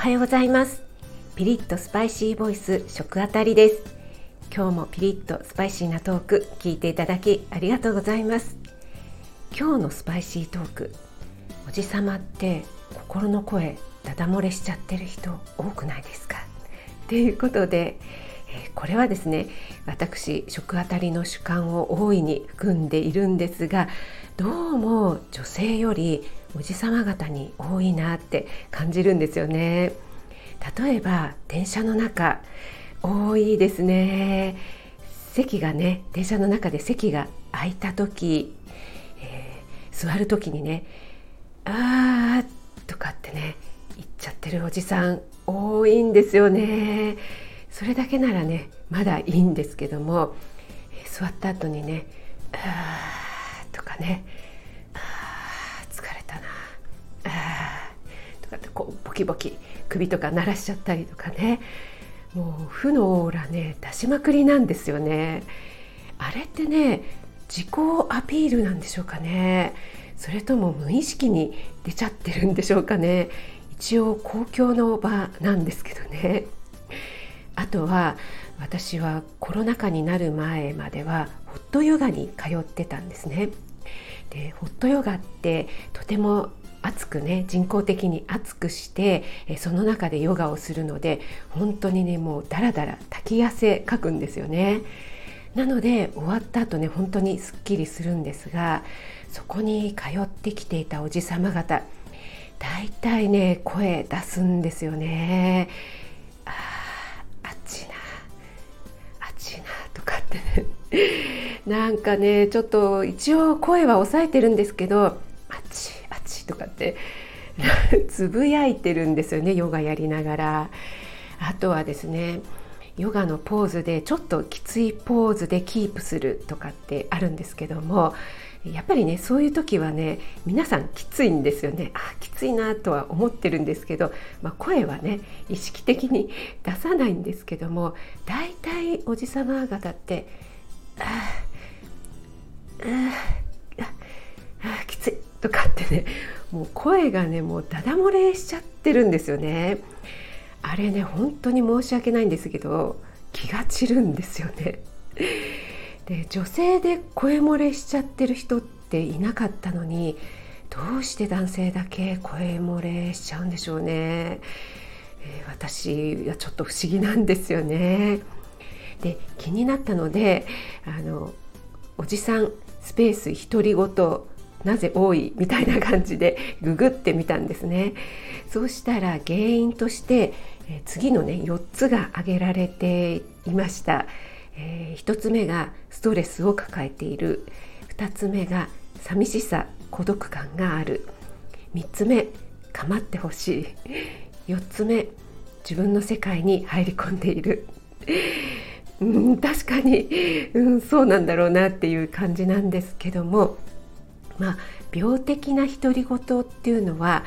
おはようございます。ピリッとスパイシーボイス食あたりです。今日もピリッとスパイシーなトーク聞いていただきありがとうございます。今日のスパイシートークおじさまって心の声ダダ漏れしちゃってる人多くないですか？ということでこれはですね私食あたりの主観を大いに含んでいるんですがどうも女性よりおじさま方に多いなって感じるんですよね。例えば電車の中。多いですね。席がね電車の中で席が空いた時、えー、座る時にねあーとかってね言っちゃってるおじさん多いんですよね。それだけならねまだいいんですけども、座った後にねあーとかねとかってこうボキボキ首とか鳴らしちゃったりとかね。もう負のオーラね出しまくりなんですよね。あれってね自己アピールなんでしょうかね。それとも無意識に出ちゃってるんでしょうかね。一応公共の場なんですけどね。あとは私はコロナ禍になる前まではホットヨガに通ってたんですね。でホットヨガってとても熱くね人工的に熱くしてその中でヨガをするので本当にねもうダラダラ滝汗かくんですよね。なので終わった後ね本当にすっきりするんですがそこに通ってきていたおじさま方大体ね声出すんですよね。ああっちなあっちなとかってねなんかねちょっと一応声は抑えてるんですけどあっちとかって つぶやいてるんですよねヨガやりながら。あとはですねヨガのポーズでちょっときついポーズでキープするとかってあるんですけどもやっぱりねそういう時はね皆さんきついんですよねあきついなとは思ってるんですけど、まあ、声はね意識的に 出さないんですけども大体おじさま方って「ああああ」とかってねもう声がねもうダダ漏れしちゃってるんですよね。あれね本当に申し訳ないんですけど気が散るんですよね。で女性で声漏れしちゃってる人っていなかったのにどうして男性だけ声漏れしちゃうんでしょうね、えー、私はちょっと不思議なんですよね。で気になったのであのおじさんスペース独り言なぜ多い？みたいな感じで ググってみたんですね。そうしたら原因として次のね4つが挙げられていました、えー、1つ目がストレスを抱えている。2つ目が寂しさ孤独感がある。3つ目構ってほしい。4つ目自分の世界に入り込んでいる。うん、確かに、うん、そうなんだろうなっていう感じなんですけども。まあ、病的な独り言っていうのは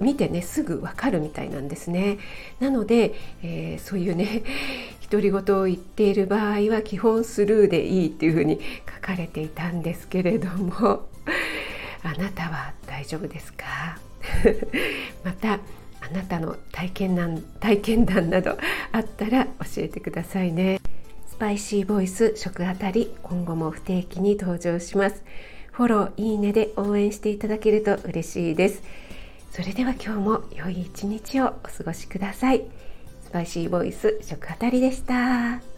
見てねすぐわかるみたいなんですね。なので、えー、そういうね 独り言を言っている場合は基本スルーでいいっていうふうに書かれていたんですけれども あなたは大丈夫ですか？またあなたの体験談体験談などあったら教えてくださいね。スパイシーボイス食あたり今後も不定期に登場します。フォロー、いいねで応援していただけると嬉しいです。それでは今日も良い一日をお過ごしください。スパイシーボイス食あたりでした。